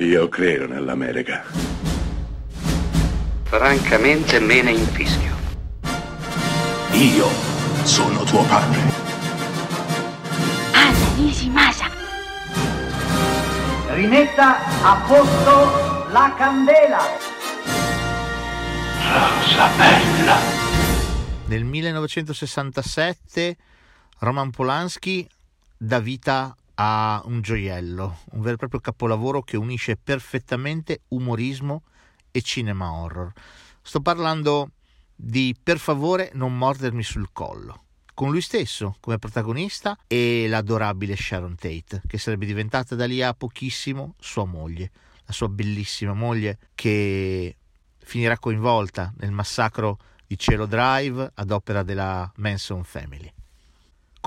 Io credo nell'America. Francamente me ne infischio. Io sono tuo padre. Anna Nishimasa. Rimetta a posto la candela. Rosa bella. Nel 1967 Roman Polanski dà vita a un gioiello, un vero e proprio capolavoro che unisce perfettamente umorismo e cinema horror. Sto parlando di Per favore non mordermi sul collo, con lui stesso come protagonista e l'adorabile Sharon Tate, che sarebbe diventata da lì a pochissimo sua moglie, la sua bellissima moglie che finirà coinvolta nel massacro di Cielo Drive ad opera della Manson Family.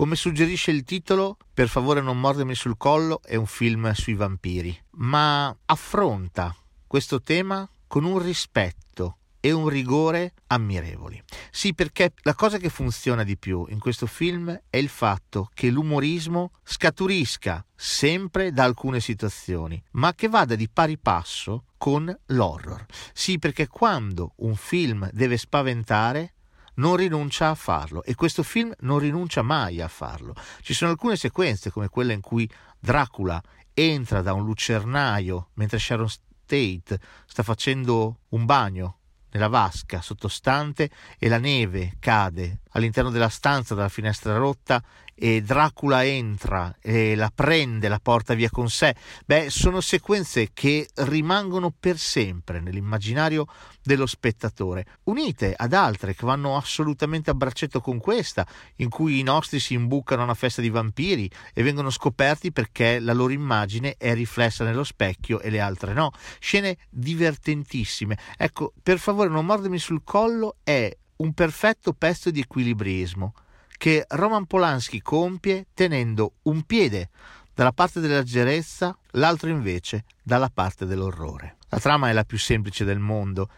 Come suggerisce il titolo, Per favore non mordermi sul collo è un film sui vampiri, ma affronta questo tema con un rispetto e un rigore ammirevoli. Sì, perché la cosa che funziona di più in questo film è il fatto che l'umorismo scaturisca sempre da alcune situazioni, ma che vada di pari passo con l'horror. Sì, perché quando un film deve spaventare, non rinuncia a farlo e questo film non rinuncia mai a farlo. Ci sono alcune sequenze come quella in cui Dracula entra da un lucernaio mentre Sharon Tate sta facendo un bagno nella vasca sottostante e la neve cade all'interno della stanza dalla finestra rotta e Dracula entra e la prende, la porta via con sé. Beh, sono sequenze che rimangono per sempre nell'immaginario dello spettatore, unite ad altre che vanno assolutamente a braccetto con questa, in cui i nostri si imbucano a una festa di vampiri e vengono scoperti perché la loro immagine è riflessa nello specchio e le altre no. Scene divertentissime. Ecco, per favore non mordermi sul collo è un perfetto pezzo di equilibrismo che Roman Polanski compie tenendo un piede dalla parte della leggerezza, l'altro invece dalla parte dell'orrore. La trama è la più semplice del mondo.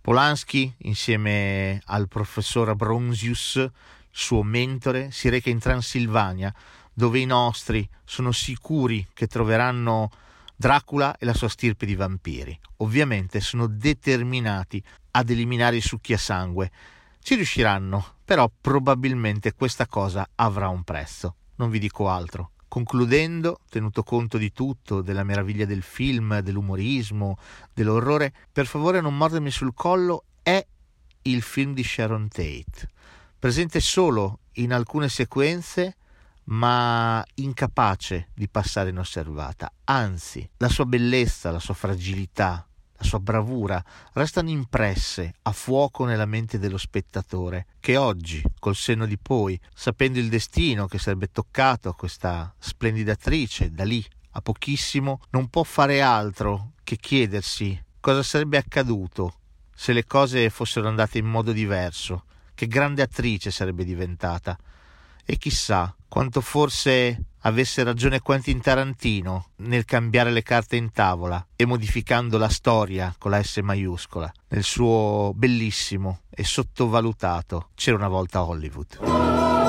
Polanski, insieme al professor Bronzius, suo mentore, si reca in Transilvania, dove i nostri sono sicuri che troveranno Dracula e la sua stirpe di vampiri. Ovviamente sono determinati ad eliminare i succhiasangue ci riusciranno, però probabilmente questa cosa avrà un prezzo. Non vi dico altro. Concludendo, tenuto conto di tutto, della meraviglia del film, dell'umorismo, dell'orrore, per favore non mordermi sul collo, è il film di Sharon Tate. Presente solo in alcune sequenze, ma incapace di passare inosservata. Anzi, la sua bellezza, la sua fragilità, sua bravura restano impresse a fuoco nella mente dello spettatore, che oggi, col senno di poi, sapendo il destino che sarebbe toccato a questa splendida attrice da lì a pochissimo, non può fare altro che chiedersi cosa sarebbe accaduto se le cose fossero andate in modo diverso, che grande attrice sarebbe diventata. E chissà quanto forse avesse ragione Quentin Tarantino nel cambiare le carte in tavola e modificando la storia con la S maiuscola nel suo bellissimo e sottovalutato C'era una volta Hollywood.